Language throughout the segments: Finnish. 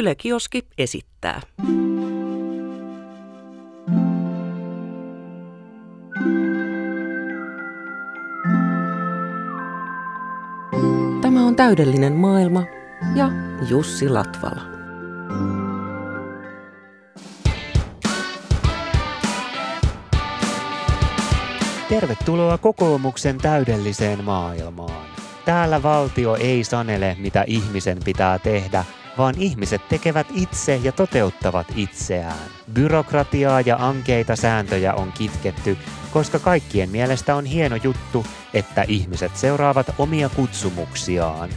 Yle Kioski esittää. Tämä on täydellinen maailma ja Jussi Latvala. Tervetuloa kokoomuksen täydelliseen maailmaan. Täällä valtio ei sanele, mitä ihmisen pitää tehdä, vaan ihmiset tekevät itse ja toteuttavat itseään. Byrokratiaa ja ankeita sääntöjä on kitketty, koska kaikkien mielestä on hieno juttu, että ihmiset seuraavat omia kutsumuksiaan.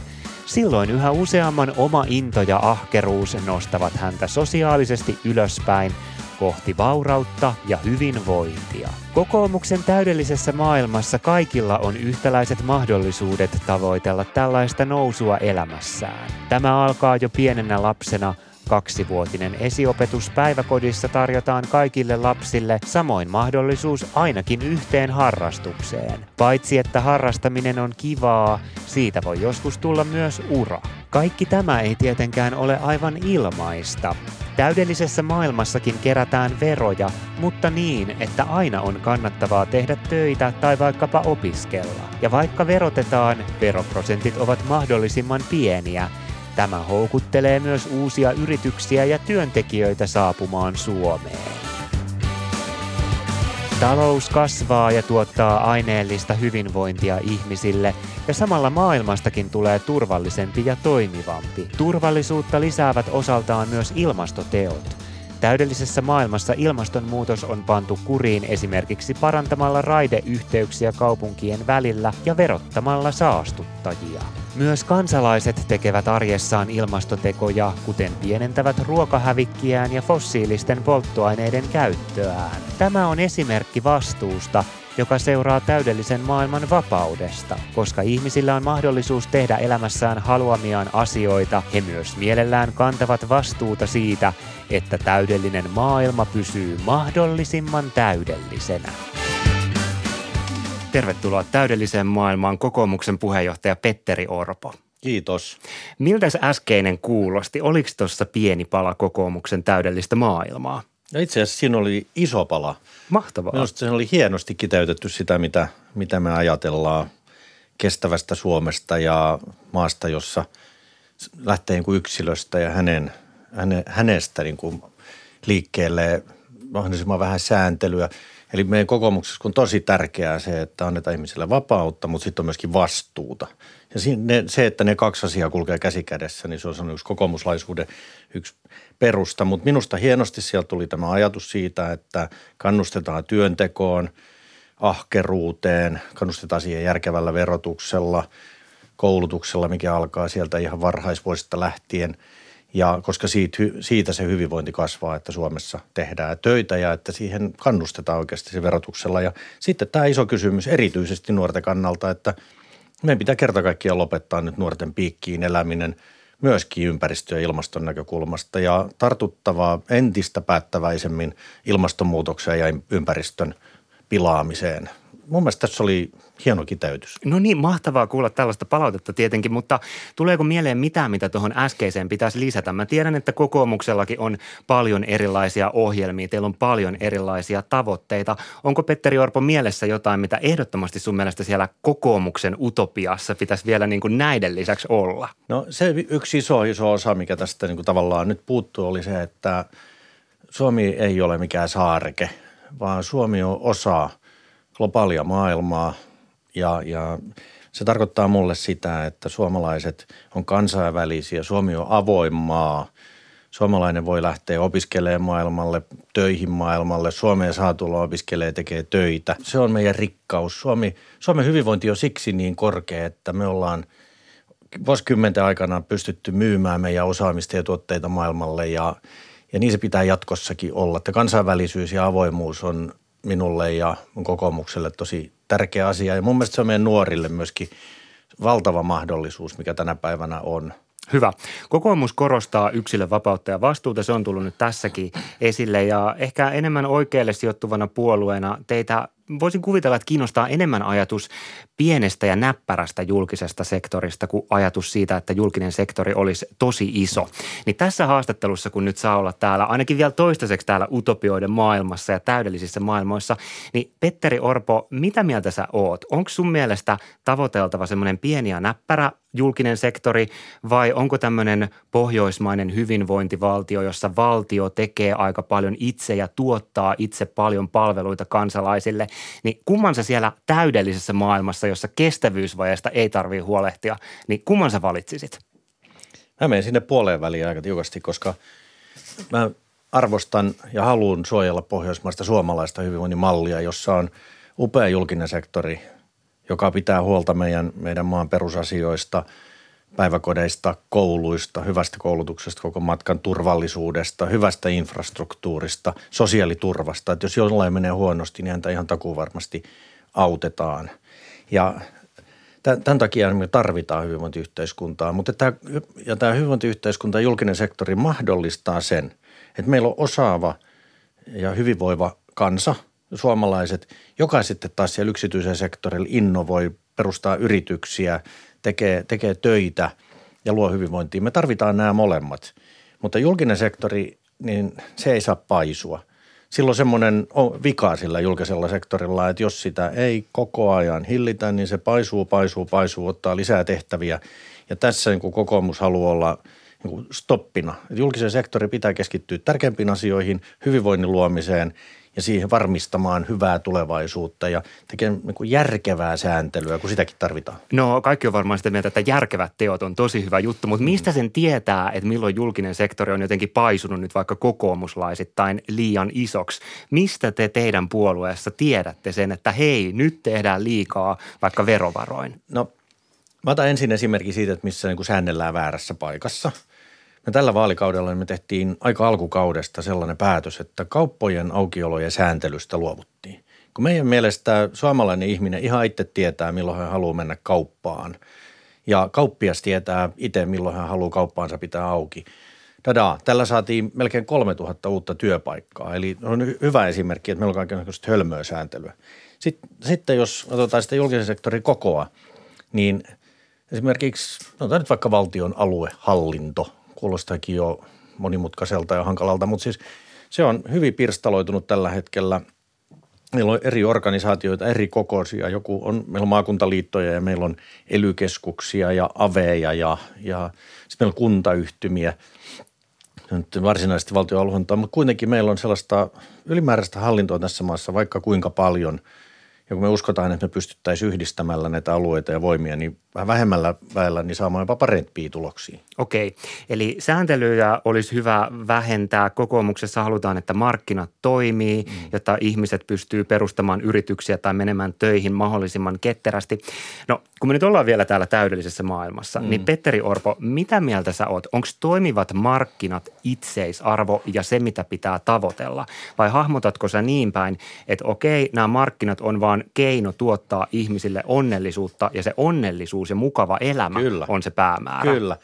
Silloin yhä useamman oma into ja ahkeruus nostavat häntä sosiaalisesti ylöspäin kohti vaurautta ja hyvinvointia. Kokoomuksen täydellisessä maailmassa kaikilla on yhtäläiset mahdollisuudet tavoitella tällaista nousua elämässään. Tämä alkaa jo pienenä lapsena Kaksivuotinen esiopetus päiväkodissa tarjotaan kaikille lapsille samoin mahdollisuus ainakin yhteen harrastukseen. Paitsi että harrastaminen on kivaa, siitä voi joskus tulla myös ura. Kaikki tämä ei tietenkään ole aivan ilmaista. Täydellisessä maailmassakin kerätään veroja, mutta niin, että aina on kannattavaa tehdä töitä tai vaikkapa opiskella. Ja vaikka verotetaan, veroprosentit ovat mahdollisimman pieniä, Tämä houkuttelee myös uusia yrityksiä ja työntekijöitä saapumaan Suomeen. Talous kasvaa ja tuottaa aineellista hyvinvointia ihmisille, ja samalla maailmastakin tulee turvallisempi ja toimivampi. Turvallisuutta lisäävät osaltaan myös ilmastoteot. Täydellisessä maailmassa ilmastonmuutos on pantu kuriin esimerkiksi parantamalla raideyhteyksiä kaupunkien välillä ja verottamalla saastuttajia. Myös kansalaiset tekevät arjessaan ilmastotekoja, kuten pienentävät ruokahävikkiään ja fossiilisten polttoaineiden käyttöään. Tämä on esimerkki vastuusta, joka seuraa täydellisen maailman vapaudesta. Koska ihmisillä on mahdollisuus tehdä elämässään haluamiaan asioita, he myös mielellään kantavat vastuuta siitä, että täydellinen maailma pysyy mahdollisimman täydellisenä. Tervetuloa täydelliseen maailmaan kokoomuksen puheenjohtaja Petteri Orpo. Kiitos. Miltä äskeinen kuulosti? Oliko tuossa pieni pala kokoomuksen täydellistä maailmaa? No itse asiassa siinä oli iso pala. Mahtavaa. Minusta se oli hienosti kiteytetty sitä, mitä, mitä me ajatellaan kestävästä Suomesta ja maasta, jossa lähtee niin kuin yksilöstä ja hänen, häne, hänestä niin kuin liikkeelle mahdollisimman vähän sääntelyä. Eli meidän kokoomuksessa on tosi tärkeää se, että annetaan ihmisille vapautta, mutta sitten on myöskin vastuuta. Ja se, että ne kaksi asiaa kulkee käsi kädessä, niin se on yksi kokoomuslaisuuden yksi perusta. Mutta minusta hienosti sieltä tuli tämä ajatus siitä, että kannustetaan työntekoon, ahkeruuteen, kannustetaan siihen järkevällä verotuksella, koulutuksella, mikä alkaa sieltä ihan varhaisvuosista lähtien – ja koska siitä, siitä se hyvinvointi kasvaa, että Suomessa tehdään töitä ja että siihen kannustetaan oikeasti se verotuksella. Ja sitten tämä iso kysymys erityisesti nuorten kannalta, että meidän pitää kerta kaikkiaan lopettaa nyt nuorten piikkiin eläminen myöskin ympäristö- ja ilmaston näkökulmasta ja tartuttavaa entistä päättäväisemmin ilmastonmuutokseen ja ympäristön pilaamiseen – mun mielestä tässä oli hieno kiteytys. No niin, mahtavaa kuulla tällaista palautetta tietenkin, mutta tuleeko mieleen mitään, mitä tuohon äskeiseen pitäisi lisätä? Mä tiedän, että kokoomuksellakin on paljon erilaisia ohjelmia, teillä on paljon erilaisia tavoitteita. Onko Petteri Orpo mielessä jotain, mitä ehdottomasti sun mielestä siellä kokoomuksen utopiassa pitäisi vielä niin kuin näiden lisäksi olla? No se yksi iso, iso osa, mikä tästä niin kuin tavallaan nyt puuttuu, oli se, että Suomi ei ole mikään saareke, vaan Suomi on osa – globaalia maailmaa ja, ja se tarkoittaa mulle sitä, että suomalaiset on kansainvälisiä, Suomi on avoin maa. Suomalainen voi lähteä opiskelemaan maailmalle, töihin maailmalle. Suomeen saa tulla opiskelee tekee töitä. Se on meidän rikkaus. Suomi, Suomen hyvinvointi on siksi niin korkea, että me ollaan vuosikymmenten aikana pystytty myymään meidän osaamista ja tuotteita maailmalle ja, ja niin se pitää jatkossakin olla. Että kansainvälisyys ja avoimuus on minulle ja mun kokoomukselle tosi tärkeä asia. Ja mun mielestä se on meidän nuorille myöskin valtava mahdollisuus, mikä tänä päivänä on. Hyvä. Kokoomus korostaa yksilön vapautta ja vastuuta. Se on tullut nyt tässäkin esille ja ehkä enemmän oikealle sijoittuvana puolueena teitä voisin kuvitella, että kiinnostaa enemmän ajatus pienestä ja näppärästä julkisesta sektorista kuin ajatus siitä, että julkinen sektori olisi tosi iso. Niin tässä haastattelussa, kun nyt saa olla täällä, ainakin vielä toistaiseksi täällä utopioiden maailmassa ja täydellisissä maailmoissa, niin Petteri Orpo, mitä mieltä sä oot? Onko sun mielestä tavoiteltava semmoinen pieni ja näppärä julkinen sektori vai onko tämmöinen pohjoismainen hyvinvointivaltio, jossa valtio tekee aika paljon itse ja tuottaa itse paljon palveluita kansalaisille, niin kumman sä siellä täydellisessä maailmassa, jossa kestävyysvajeesta ei tarvitse huolehtia, niin kumman sä valitsisit? Mä menen sinne puoleen väliin aika tiukasti, koska mä arvostan ja haluan suojella pohjoismaista suomalaista hyvinvoinnin mallia, jossa on upea julkinen sektori, joka pitää huolta meidän, meidän maan perusasioista, päiväkodeista, kouluista, hyvästä koulutuksesta, koko matkan turvallisuudesta, hyvästä infrastruktuurista, sosiaaliturvasta. Että jos jollain menee huonosti, niin häntä ihan takuu varmasti autetaan. Ja tämän takia me tarvitaan hyvinvointiyhteiskuntaa, mutta tämä, ja tämä hyvinvointiyhteiskunta ja julkinen sektori mahdollistaa sen, että meillä on osaava ja hyvinvoiva kansa – suomalaiset, joka sitten taas siellä yksityisen sektorilla innovoi, perustaa yrityksiä, tekee, tekee töitä ja luo hyvinvointia. Me tarvitaan nämä molemmat, mutta julkinen sektori, niin se ei saa paisua. Silloin semmoinen vika sillä julkisella sektorilla, että jos sitä ei koko ajan hillitä, niin se paisuu, paisuu, paisuu, ottaa lisää tehtäviä. Ja tässä niin kokoomus haluaa olla niin stoppina. julkisen sektorin pitää keskittyä tärkeimpiin asioihin, hyvinvoinnin luomiseen – ja siihen varmistamaan hyvää tulevaisuutta ja tekemään niin järkevää sääntelyä, kun sitäkin tarvitaan. No kaikki on varmaan sitä mieltä, että järkevät teot on tosi hyvä juttu, mutta mistä sen tietää, että milloin julkinen sektori on jotenkin paisunut nyt vaikka kokoomuslaisittain liian isoksi? Mistä te teidän puolueessa tiedätte sen, että hei, nyt tehdään liikaa vaikka verovaroin? No mä otan ensin esimerkki siitä, että missä niin kuin säännellään väärässä paikassa – me tällä vaalikaudella me tehtiin aika alkukaudesta sellainen päätös, että kauppojen aukiolojen sääntelystä luovuttiin. Kun meidän mielestä suomalainen ihminen ihan itse tietää, milloin hän haluaa mennä kauppaan ja kauppias tietää itse, milloin hän haluaa kauppaansa pitää auki. Tada, tällä saatiin melkein 3000 uutta työpaikkaa, eli on hyvä esimerkki, että meillä on kaikenlaista hölmöä sääntelyä. Sitten, sitten jos otetaan sitä julkisen sektorin kokoa, niin esimerkiksi, otetaan nyt vaikka valtion aluehallinto – kuulostaakin jo monimutkaiselta ja hankalalta, mutta siis se on hyvin pirstaloitunut tällä hetkellä. Meillä on eri organisaatioita, eri kokoisia. Joku on, meillä on maakuntaliittoja ja meillä on elykeskuksia ja aveja ja, ja sitten meillä on kuntayhtymiä. Nyt varsinaisesti valtioalueelta, mutta kuitenkin meillä on sellaista ylimääräistä hallintoa tässä maassa vaikka kuinka paljon – ja kun me uskotaan, että me pystyttäisiin yhdistämällä näitä alueita ja voimia, niin vähän vähemmällä väellä niin saamaan jopa parempia tuloksia. Okei, eli sääntelyä olisi hyvä vähentää. Kokoomuksessa halutaan, että markkinat toimii, mm. jotta ihmiset pystyy perustamaan yrityksiä tai menemään töihin mahdollisimman ketterästi. No, kun me nyt ollaan vielä täällä täydellisessä maailmassa, niin mm. niin Petteri Orpo, mitä mieltä sä oot? Onko toimivat markkinat itseisarvo ja se, mitä pitää tavoitella? Vai hahmotatko sä niin päin, että okei, nämä markkinat on vaan keino tuottaa ihmisille onnellisuutta ja se onnellisuus ja mukava elämä Kyllä. on se päämäärä? Kyllä.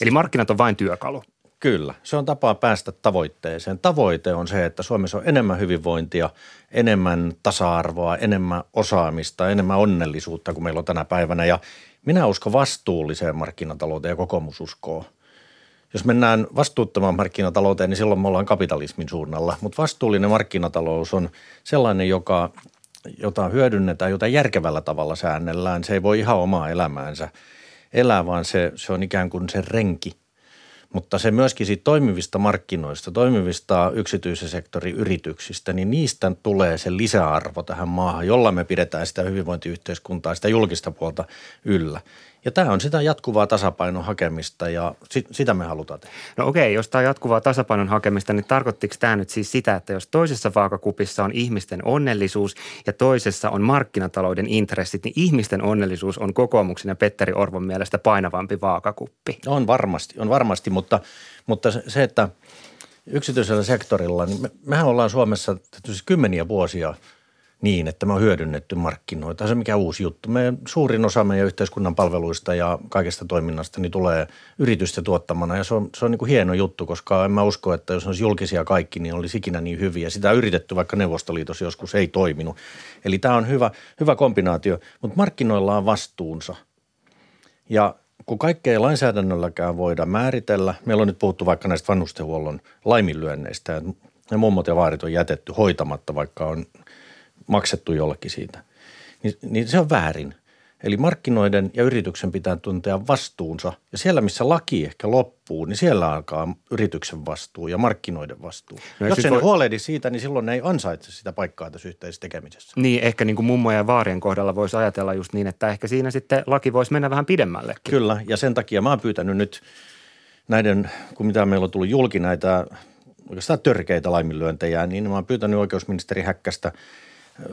Eli markkinat on vain työkalu. Kyllä, se on tapa päästä tavoitteeseen. Tavoite on se, että Suomessa on enemmän hyvinvointia, enemmän tasa-arvoa, enemmän osaamista, enemmän onnellisuutta kuin meillä on tänä päivänä. Ja minä uskon vastuulliseen markkinatalouteen ja kokoomus uskoo. Jos mennään vastuuttomaan markkinatalouteen, niin silloin me ollaan kapitalismin suunnalla. Mutta vastuullinen markkinatalous on sellainen, joka, jota hyödynnetään, jota järkevällä tavalla säännellään. Se ei voi ihan omaa elämäänsä elää, vaan se, se on ikään kuin se renki – mutta se myöskin siitä toimivista markkinoista, toimivista yksityisen sektorin yrityksistä, niin niistä tulee se lisäarvo tähän maahan, jolla me pidetään sitä hyvinvointiyhteiskuntaa, sitä julkista puolta yllä. Ja tämä on sitä jatkuvaa tasapainon hakemista ja sit, sitä me halutaan tehdä. No okei, jos tämä on jatkuvaa tasapainon hakemista, niin tarkoittiko tämä nyt siis sitä, että jos toisessa vaakakupissa on ihmisten onnellisuus ja toisessa on markkinatalouden intressit, niin ihmisten onnellisuus on kokoomuksen ja Petteri Orvon mielestä painavampi vaakakuppi? On varmasti, on varmasti, mutta, mutta se, että yksityisellä sektorilla, niin me, mehän ollaan Suomessa kymmeniä vuosia niin, että me on hyödynnetty markkinoita. Se mikä uusi juttu. Me, suurin osa meidän yhteiskunnan palveluista ja kaikesta toiminnasta niin tulee yritysten tuottamana ja se on, se on niin kuin hieno juttu, koska en mä usko, että jos olisi julkisia kaikki, niin olisi ikinä niin hyviä. Sitä on yritetty, vaikka Neuvostoliitossa joskus ei toiminut. Eli tämä on hyvä, hyvä kombinaatio, mutta markkinoilla on vastuunsa. Ja kun kaikkea ei lainsäädännölläkään voida määritellä, meillä on nyt puhuttu vaikka näistä vanhustenhuollon laiminlyönneistä, ja mummot ja vaarit on jätetty hoitamatta, vaikka on maksettu jollekin siitä, niin, niin se on väärin. Eli markkinoiden ja yrityksen pitää tuntea vastuunsa. Ja siellä, missä laki ehkä loppuu, niin siellä alkaa yrityksen vastuu ja markkinoiden vastuu. No Jos sen voi... huolehdi siitä, niin silloin ne ei ansaitse sitä paikkaa tässä yhteisessä tekemisessä. Niin, ehkä niin kuin mummojen ja vaarien kohdalla voisi ajatella just niin, että ehkä siinä sitten laki voisi mennä vähän pidemmällekin. Kyllä, ja sen takia mä oon pyytänyt nyt näiden, kun mitä meillä on tullut julki näitä oikeastaan törkeitä laiminlyöntejä, niin mä oon pyytänyt oikeusministeri Häkkästä –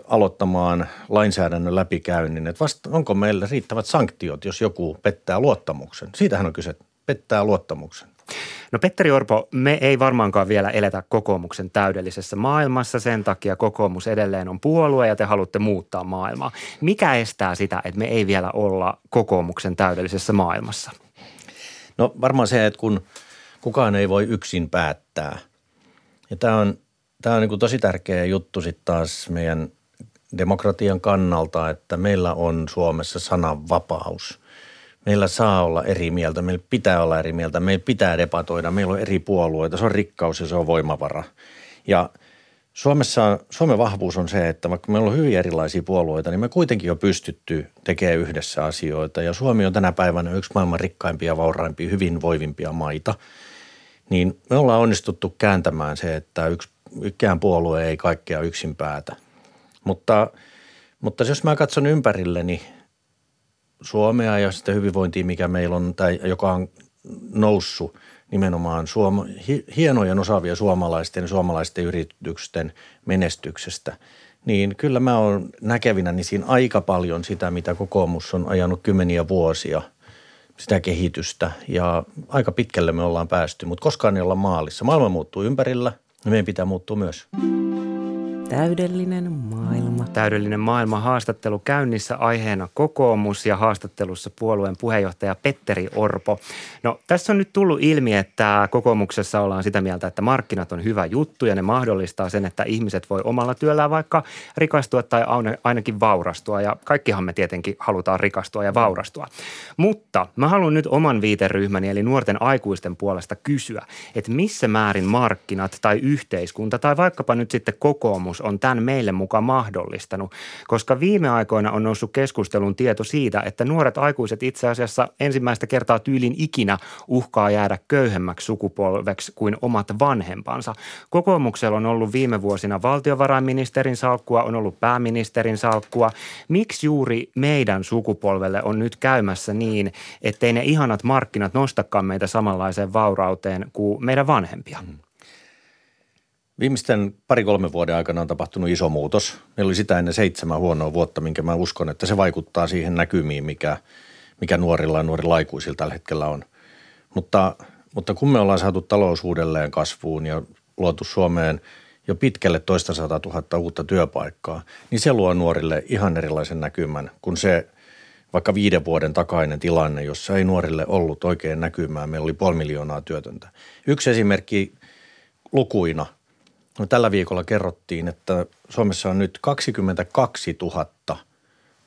aloittamaan lainsäädännön läpikäynnin, että vasta, onko meillä riittävät sanktiot, jos joku pettää luottamuksen. Siitähän on kyse, pettää luottamuksen. No Petteri Orpo, me ei varmaankaan vielä eletä kokoomuksen täydellisessä maailmassa. Sen takia kokoomus edelleen on puolue ja te haluatte muuttaa maailmaa. Mikä estää sitä, että me ei vielä olla kokoomuksen täydellisessä maailmassa? No varmaan se, että kun kukaan ei voi yksin päättää. Ja tämä on, tämä on niin kuin tosi tärkeä juttu sitten taas meidän demokratian kannalta, että meillä on Suomessa sananvapaus. Meillä saa olla eri mieltä, meillä pitää olla eri mieltä, meillä pitää debatoida, meillä on eri puolueita, se on rikkaus ja se on voimavara. Ja Suomessa, Suomen vahvuus on se, että vaikka meillä on hyvin erilaisia puolueita, niin me kuitenkin jo pystytty tekemään yhdessä asioita. Ja Suomi on tänä päivänä yksi maailman rikkaimpia, vauraimpia, hyvinvoivimpia maita. Niin me ollaan onnistuttu kääntämään se, että yksi, yksikään puolue ei kaikkea yksin päätä. Mutta, mutta jos mä katson ympärilleni Suomea ja sitä hyvinvointia, mikä meillä on, tai joka on noussut nimenomaan suoma, hienojen osaavia suomalaisten ja suomalaisten yritysten menestyksestä, niin kyllä mä oon näkevinä niin siinä aika paljon sitä, mitä kokoomus on ajanut kymmeniä vuosia, sitä kehitystä ja aika pitkälle me ollaan päästy, mutta koskaan ei olla maalissa. Maailma muuttuu ympärillä meidän pitää muuttua myös. Täydellinen maailma. Täydellinen maailma haastattelu käynnissä aiheena kokoomus ja haastattelussa puolueen puheenjohtaja Petteri Orpo. No tässä on nyt tullut ilmi, että kokoomuksessa ollaan sitä mieltä, että markkinat on hyvä juttu ja ne mahdollistaa sen, että ihmiset voi omalla työllään vaikka rikastua tai ainakin vaurastua ja kaikkihan me tietenkin halutaan rikastua ja vaurastua. Mutta mä haluan nyt oman viiteryhmäni eli nuorten aikuisten puolesta kysyä, että missä määrin markkinat tai yhteiskunta tai vaikkapa nyt sitten kokoomus on tämän meille mukaan mahdollistanut, koska viime aikoina on noussut keskustelun tieto siitä, että nuoret aikuiset itse asiassa ensimmäistä kertaa tyylin ikinä uhkaa jäädä köyhemmäksi sukupolveksi kuin omat vanhempansa. Kokoomuksella on ollut viime vuosina valtiovarainministerin salkkua, on ollut pääministerin salkkua. Miksi juuri meidän sukupolvelle on nyt käymässä niin, ettei ne ihanat markkinat nostakaan meitä samanlaiseen vaurauteen kuin meidän vanhempia? Mm. Viimeisten pari-kolme vuoden aikana on tapahtunut iso muutos. Meillä oli sitä ennen seitsemän huonoa vuotta, minkä mä uskon, että se vaikuttaa siihen näkymiin, mikä, mikä nuorilla ja nuorilla aikuisilla tällä hetkellä on. Mutta, mutta kun me ollaan saatu talous uudelleen kasvuun ja luotu Suomeen jo pitkälle toista sata tuhatta uutta työpaikkaa, niin se luo nuorille ihan erilaisen näkymän kuin se vaikka viiden vuoden takainen tilanne, jossa ei nuorille ollut oikein näkymää. Meillä oli puoli miljoonaa työtöntä. Yksi esimerkki lukuina – No, tällä viikolla kerrottiin, että Suomessa on nyt 22 000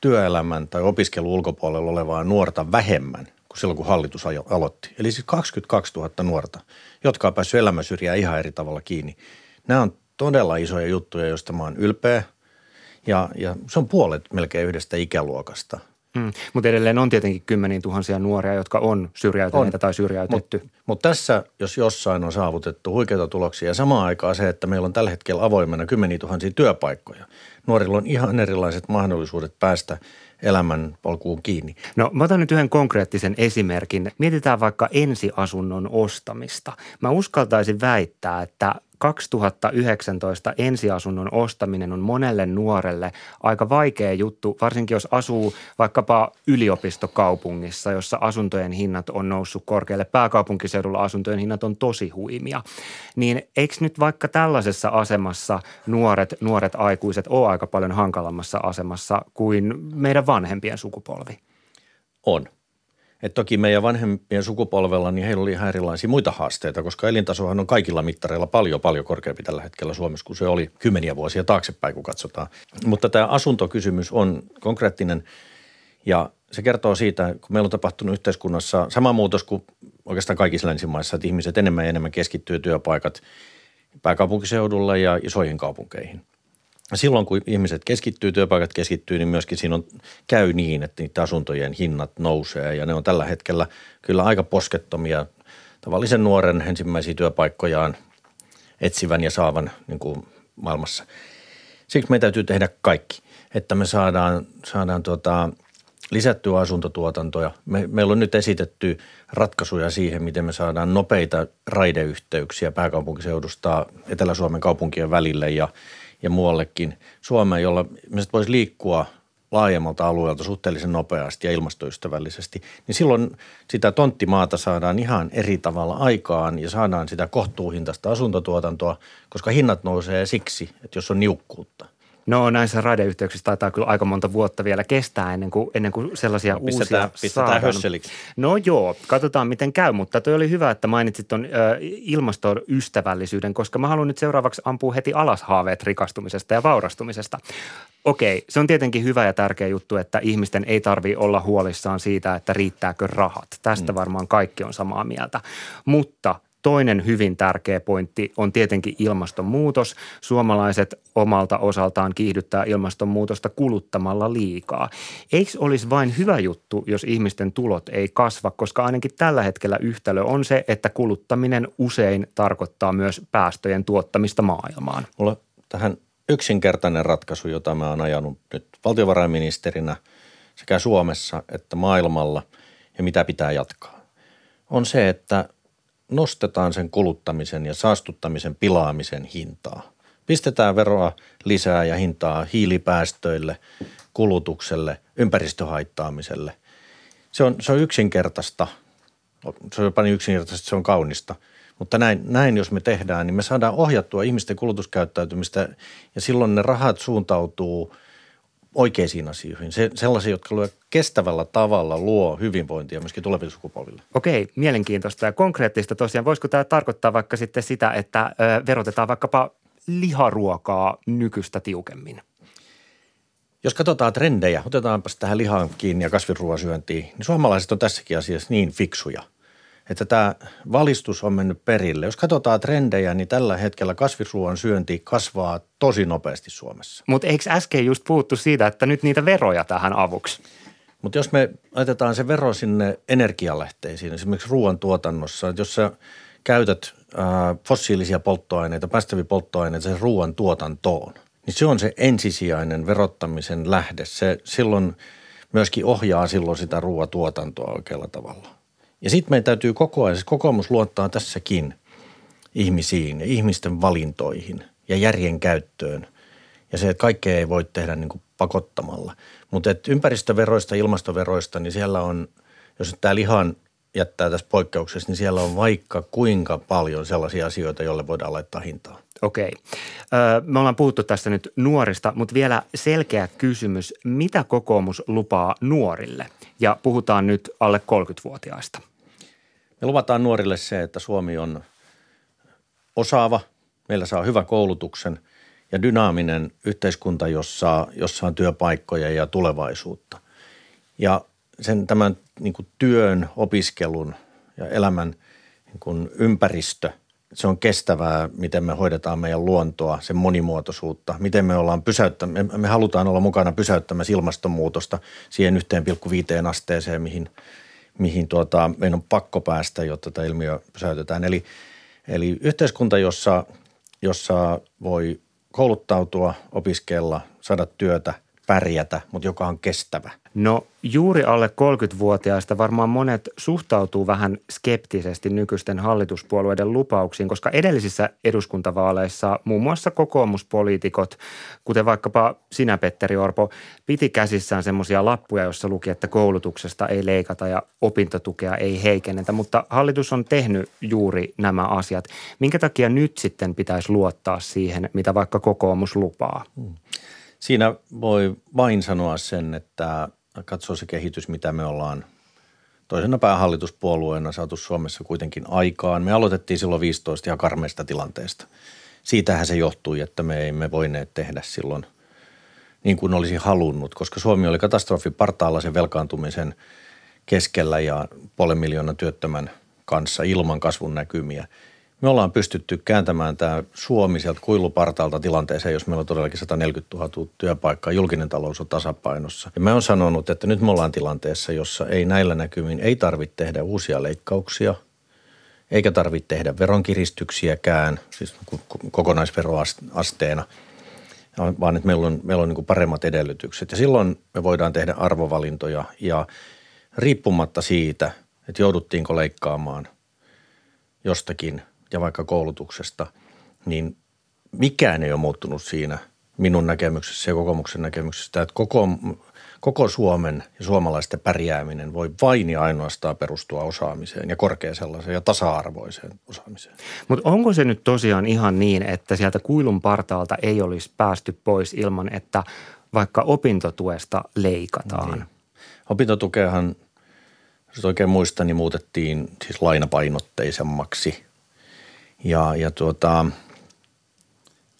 työelämän tai opiskelu ulkopuolella olevaa nuorta vähemmän kuin silloin, kun hallitus aloitti. Eli siis 22 000 nuorta, jotka on päässyt elämäsyrjään ihan eri tavalla kiinni. Nämä on todella isoja juttuja, joista mä oon ylpeä. Ja, ja se on puolet melkein yhdestä ikäluokasta. Mm, mutta edelleen on tietenkin kymmeniä tuhansia nuoria, jotka on syrjäytyneitä on. tai syrjäytetty. Mutta mut tässä, jos jossain on saavutettu huikeita tuloksia ja samaan aikaan se, että meillä on tällä hetkellä avoimena kymmeniä tuhansia työpaikkoja. Nuorilla on ihan erilaiset mahdollisuudet päästä elämän polkuun kiinni. No mä otan nyt yhden konkreettisen esimerkin. Mietitään vaikka ensiasunnon ostamista. Mä uskaltaisin väittää, että 2019 ensiasunnon ostaminen on monelle nuorelle aika vaikea juttu, varsinkin jos asuu vaikkapa yliopistokaupungissa, jossa asuntojen hinnat on noussut korkealle. Pääkaupunkiseudulla asuntojen hinnat on tosi huimia. Niin eikö nyt vaikka tällaisessa asemassa nuoret, nuoret aikuiset ole aika paljon hankalammassa asemassa kuin meidän vanhempien sukupolvi? On. Et toki meidän vanhempien sukupolvella, niin heillä oli ihan erilaisia muita haasteita, koska elintasohan on kaikilla mittareilla paljon, paljon korkeampi tällä hetkellä Suomessa kuin se oli kymmeniä vuosia taaksepäin, kun katsotaan. Mutta tämä asuntokysymys on konkreettinen ja se kertoo siitä, kun meillä on tapahtunut yhteiskunnassa sama muutos kuin oikeastaan kaikissa länsimaissa, että ihmiset enemmän ja enemmän keskittyy työpaikat pääkaupunkiseudulla ja isoihin kaupunkeihin – silloin kun ihmiset keskittyy, työpaikat keskittyy, niin myöskin siinä on, käy niin, että niitä asuntojen hinnat nousee ja ne on tällä hetkellä kyllä aika poskettomia tavallisen nuoren ensimmäisiä työpaikkojaan etsivän ja saavan niin kuin maailmassa. Siksi meidän täytyy tehdä kaikki, että me saadaan, saadaan tuota, lisättyä asuntotuotantoja. Me, meillä on nyt esitetty ratkaisuja siihen, miten me saadaan nopeita raideyhteyksiä pääkaupunkiseudusta Etelä-Suomen kaupunkien välille ja – ja muuallekin Suomeen, jolla me voisi liikkua laajemmalta alueelta suhteellisen nopeasti ja ilmastoystävällisesti, niin silloin sitä tonttimaata saadaan ihan eri tavalla aikaan ja saadaan sitä kohtuuhintaista asuntotuotantoa, koska hinnat nousee siksi, että jos on niukkuutta – No näissä raideyhteyksissä taitaa kyllä aika monta vuotta vielä kestää ennen kuin, ennen kuin sellaisia no, pistetään, uusia pistetään saadaan. No joo, katsotaan miten käy, mutta toi oli hyvä, että mainitsit tuon ilmastoystävällisyyden, koska mä haluan nyt seuraavaksi ampua heti alas haaveet rikastumisesta ja vaurastumisesta. Okei, se on tietenkin hyvä ja tärkeä juttu, että ihmisten ei tarvi olla huolissaan siitä, että riittääkö rahat. Tästä mm. varmaan kaikki on samaa mieltä. Mutta Toinen hyvin tärkeä pointti on tietenkin ilmastonmuutos. Suomalaiset omalta osaltaan kiihdyttää ilmastonmuutosta kuluttamalla liikaa. Eikö olisi vain hyvä juttu, jos ihmisten tulot ei kasva, koska ainakin tällä hetkellä yhtälö on se, että kuluttaminen usein tarkoittaa myös päästöjen tuottamista maailmaan. Mulla tähän yksinkertainen ratkaisu, jota mä oon ajanut nyt valtiovarainministerinä sekä Suomessa että maailmalla ja mitä pitää jatkaa, on se, että – nostetaan sen kuluttamisen ja saastuttamisen pilaamisen hintaa. Pistetään veroa lisää ja hintaa hiilipäästöille, kulutukselle, ympäristöhaittaamiselle. Se on, se on yksinkertaista. Se on jopa niin yksinkertaista, se on kaunista. Mutta näin, näin, jos me tehdään, niin me saadaan ohjattua ihmisten kulutuskäyttäytymistä ja silloin ne rahat suuntautuu – oikeisiin asioihin, se, sellaisia, jotka luo kestävällä tavalla luo hyvinvointia myöskin tuleville sukupolville. Okei, mielenkiintoista ja konkreettista tosiaan. Voisiko tämä tarkoittaa vaikka sitten sitä, että ö, verotetaan vaikkapa liharuokaa nykyistä tiukemmin? Jos katsotaan trendejä, otetaanpa tähän lihaan kiinni ja kasviruoan syöntiin, niin suomalaiset on tässäkin asiassa niin fiksuja – että tämä valistus on mennyt perille. Jos katsotaan trendejä, niin tällä hetkellä kasvisruoan syönti kasvaa tosi nopeasti Suomessa. Mutta eikö äsken just puhuttu siitä, että nyt niitä veroja tähän avuksi? Mutta jos me laitetaan se vero sinne energialähteisiin, esimerkiksi ruoantuotannossa, että jos sä käytät ää, fossiilisia polttoaineita, päästäviä polttoaineita sen ruoan tuotantoon, niin se on se ensisijainen verottamisen lähde. Se silloin myöskin ohjaa silloin sitä ruoatuotantoa oikealla tavalla. Ja sitten meidän täytyy koko ajan, siis kokoomus luottaa tässäkin ihmisiin ja ihmisten valintoihin ja järjen käyttöön. Ja se, että kaikkea ei voi tehdä niin kuin pakottamalla. Mutta ympäristöveroista ilmastoveroista, niin siellä on, jos tämä lihan jättää tässä poikkeuksessa, niin siellä on vaikka kuinka paljon sellaisia asioita, joille voidaan laittaa hintaa. Okei. Me ollaan puhuttu tästä nyt nuorista, mutta vielä selkeä kysymys. Mitä kokoomus lupaa nuorille? Ja puhutaan nyt alle 30-vuotiaista. Me luvataan nuorille se, että Suomi on osaava, meillä saa hyvän koulutuksen ja dynaaminen yhteiskunta, jossa, jossa on työpaikkoja ja tulevaisuutta. Ja sen tämän niin kuin työn, opiskelun ja elämän niin kuin ympäristö, se on kestävää, miten me hoidetaan meidän luontoa, sen monimuotoisuutta, miten me ollaan pysäyttä, me, me halutaan olla mukana pysäyttämässä ilmastonmuutosta siihen 1,5 asteeseen, mihin – mihin tuota, meidän on pakko päästä, jotta tämä ilmiö pysäytetään. Eli, eli yhteiskunta, jossa, jossa voi kouluttautua, opiskella, saada työtä, pärjätä, mutta joka on kestävä. No juuri alle 30-vuotiaista varmaan monet suhtautuu vähän skeptisesti nykyisten hallituspuolueiden lupauksiin, koska edellisissä eduskuntavaaleissa muun muassa kokoomuspoliitikot, kuten vaikkapa sinä Petteri Orpo, piti käsissään semmoisia lappuja, joissa luki, että koulutuksesta ei leikata ja opintotukea ei heikennetä, mutta hallitus on tehnyt juuri nämä asiat. Minkä takia nyt sitten pitäisi luottaa siihen, mitä vaikka kokoomus lupaa? Hmm. Siinä voi vain sanoa sen, että katsoo se kehitys, mitä me ollaan toisena päähallituspuolueena saatu Suomessa kuitenkin aikaan. Me aloitettiin silloin 15 ja karmeista tilanteesta. Siitähän se johtui, että me emme voineet tehdä silloin niin kuin olisi halunnut, koska Suomi oli katastrofi partaalla sen velkaantumisen keskellä ja puolen miljoonan työttömän kanssa ilman kasvun näkymiä – me ollaan pystytty kääntämään tämä Suomi sieltä kuilupartaalta tilanteeseen, jos meillä on todellakin 140 000 työpaikkaa, julkinen talous on tasapainossa. Ja mä oon sanonut, että nyt me ollaan tilanteessa, jossa ei näillä näkymin, ei tarvitse tehdä uusia leikkauksia, eikä tarvitse tehdä veronkiristyksiäkään, siis kokonaisveroasteena, vaan että meillä on, meillä on niin paremmat edellytykset. Ja silloin me voidaan tehdä arvovalintoja ja riippumatta siitä, että jouduttiinko leikkaamaan jostakin – ja vaikka koulutuksesta, niin mikään ei ole muuttunut siinä minun näkemyksessä ja kokoomuksen näkemyksessä, että koko, koko Suomen ja suomalaisten pärjääminen voi vain ja ainoastaan perustua osaamiseen ja korkeaan sellaiseen ja tasa-arvoiseen osaamiseen. Mutta onko se nyt tosiaan ihan niin, että sieltä kuilun partaalta ei olisi päästy pois ilman, että vaikka opintotuesta leikataan? Niin. Opintotukeahan, jos oikein muistan, niin muutettiin siis lainapainotteisemmaksi – ja, ja tuota,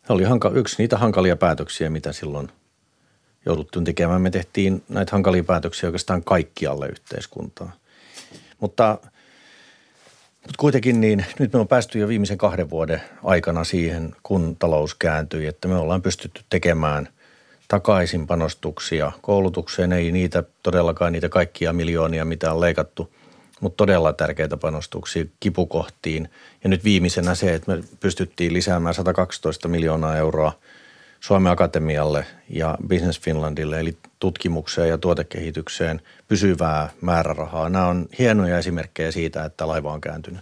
oli hanka, yksi niitä hankalia päätöksiä, mitä silloin jouduttiin tekemään. Me tehtiin näitä hankalia päätöksiä oikeastaan kaikkialle yhteiskuntaan. Mutta, mutta kuitenkin niin nyt me on päästy jo viimeisen kahden vuoden aikana siihen, kun talous kääntyi, että me ollaan pystytty tekemään takaisin panostuksia koulutukseen. Ei niitä todellakaan niitä kaikkia miljoonia, mitä on leikattu – mutta todella tärkeitä panostuksia kipukohtiin. Ja nyt viimeisenä se, että me pystyttiin lisäämään 112 miljoonaa euroa Suomen Akatemialle ja Business Finlandille, eli tutkimukseen ja tuotekehitykseen pysyvää määrärahaa. Nämä on hienoja esimerkkejä siitä, että laiva on kääntynyt.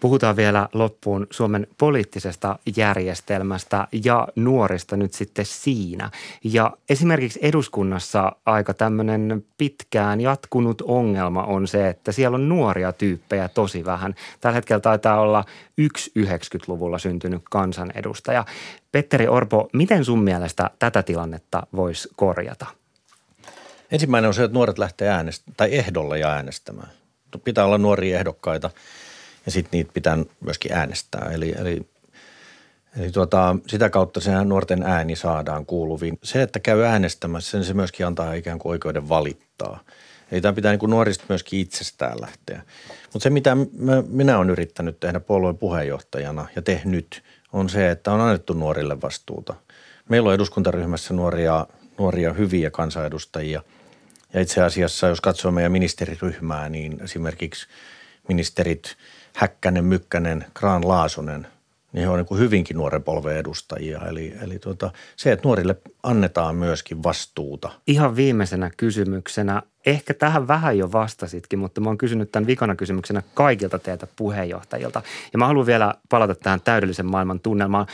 Puhutaan vielä loppuun Suomen poliittisesta järjestelmästä ja nuorista nyt sitten siinä. Ja esimerkiksi eduskunnassa aika tämmöinen pitkään jatkunut ongelma on se, että siellä on nuoria tyyppejä tosi vähän. Tällä hetkellä taitaa olla yksi 90-luvulla syntynyt kansanedustaja. Petteri Orpo, miten sun mielestä tätä tilannetta voisi korjata? Ensimmäinen on se, että nuoret lähtee äänestämään tai ehdolle ja äänestämään. Pitää olla nuoria ehdokkaita – ja sitten niitä pitää myöskin äänestää. Eli, eli, eli tuota, sitä kautta se nuorten ääni saadaan kuuluviin. Se, että käy äänestämässä, niin se myöskin antaa ikään kuin oikeuden valittaa. Eli tämä pitää niin kuin nuorista myöskin itsestään lähteä. Mutta se, mitä minä olen yrittänyt tehdä puolueen puheenjohtajana ja tehnyt, on se, että on annettu nuorille vastuuta. Meillä on eduskuntaryhmässä nuoria, nuoria hyviä kansanedustajia. Ja itse asiassa, jos katsoo meidän ministeriryhmää, niin esimerkiksi ministerit – Häkkänen, Mykkänen, Graan Laasonen, niin he on niin hyvinkin nuoren polven edustajia. Eli, eli tuota, se, että nuorille annetaan myöskin vastuuta. Ihan viimeisenä kysymyksenä, ehkä tähän vähän jo vastasitkin, mutta mä oon kysynyt tämän vikana kysymyksenä kaikilta teiltä puheenjohtajilta. Ja mä haluan vielä palata tähän täydellisen maailman tunnelmaan.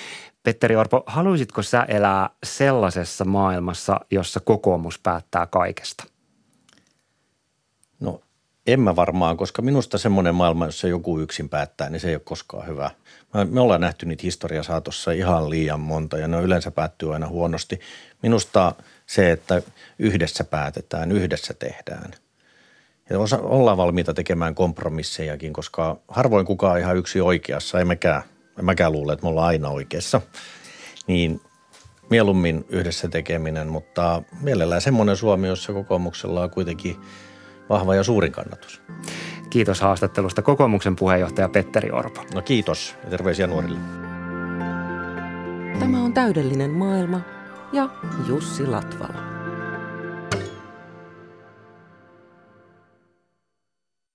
Petteri Orpo, haluaisitko sä elää sellaisessa maailmassa, jossa kokoomus päättää kaikesta? En mä varmaan, koska minusta semmoinen maailma, jossa joku yksin päättää, niin se ei ole koskaan hyvä. Me ollaan nähty niitä historia saatossa ihan liian monta ja ne yleensä päättyy aina huonosti. Minusta se, että yhdessä päätetään, yhdessä tehdään. Ja osa, ollaan valmiita tekemään kompromissejakin, koska harvoin kukaan ihan yksi oikeassa, en mäkään, en mäkään luule, että me ollaan aina oikeassa. Niin mieluummin yhdessä tekeminen, mutta mielellään semmoinen Suomi, jossa kokoomuksella on kuitenkin – vahva ja suurin kannatus. Kiitos haastattelusta kokoomuksen puheenjohtaja Petteri Orpo. No kiitos ja terveisiä nuorille. Tämä on täydellinen maailma ja Jussi Latvala.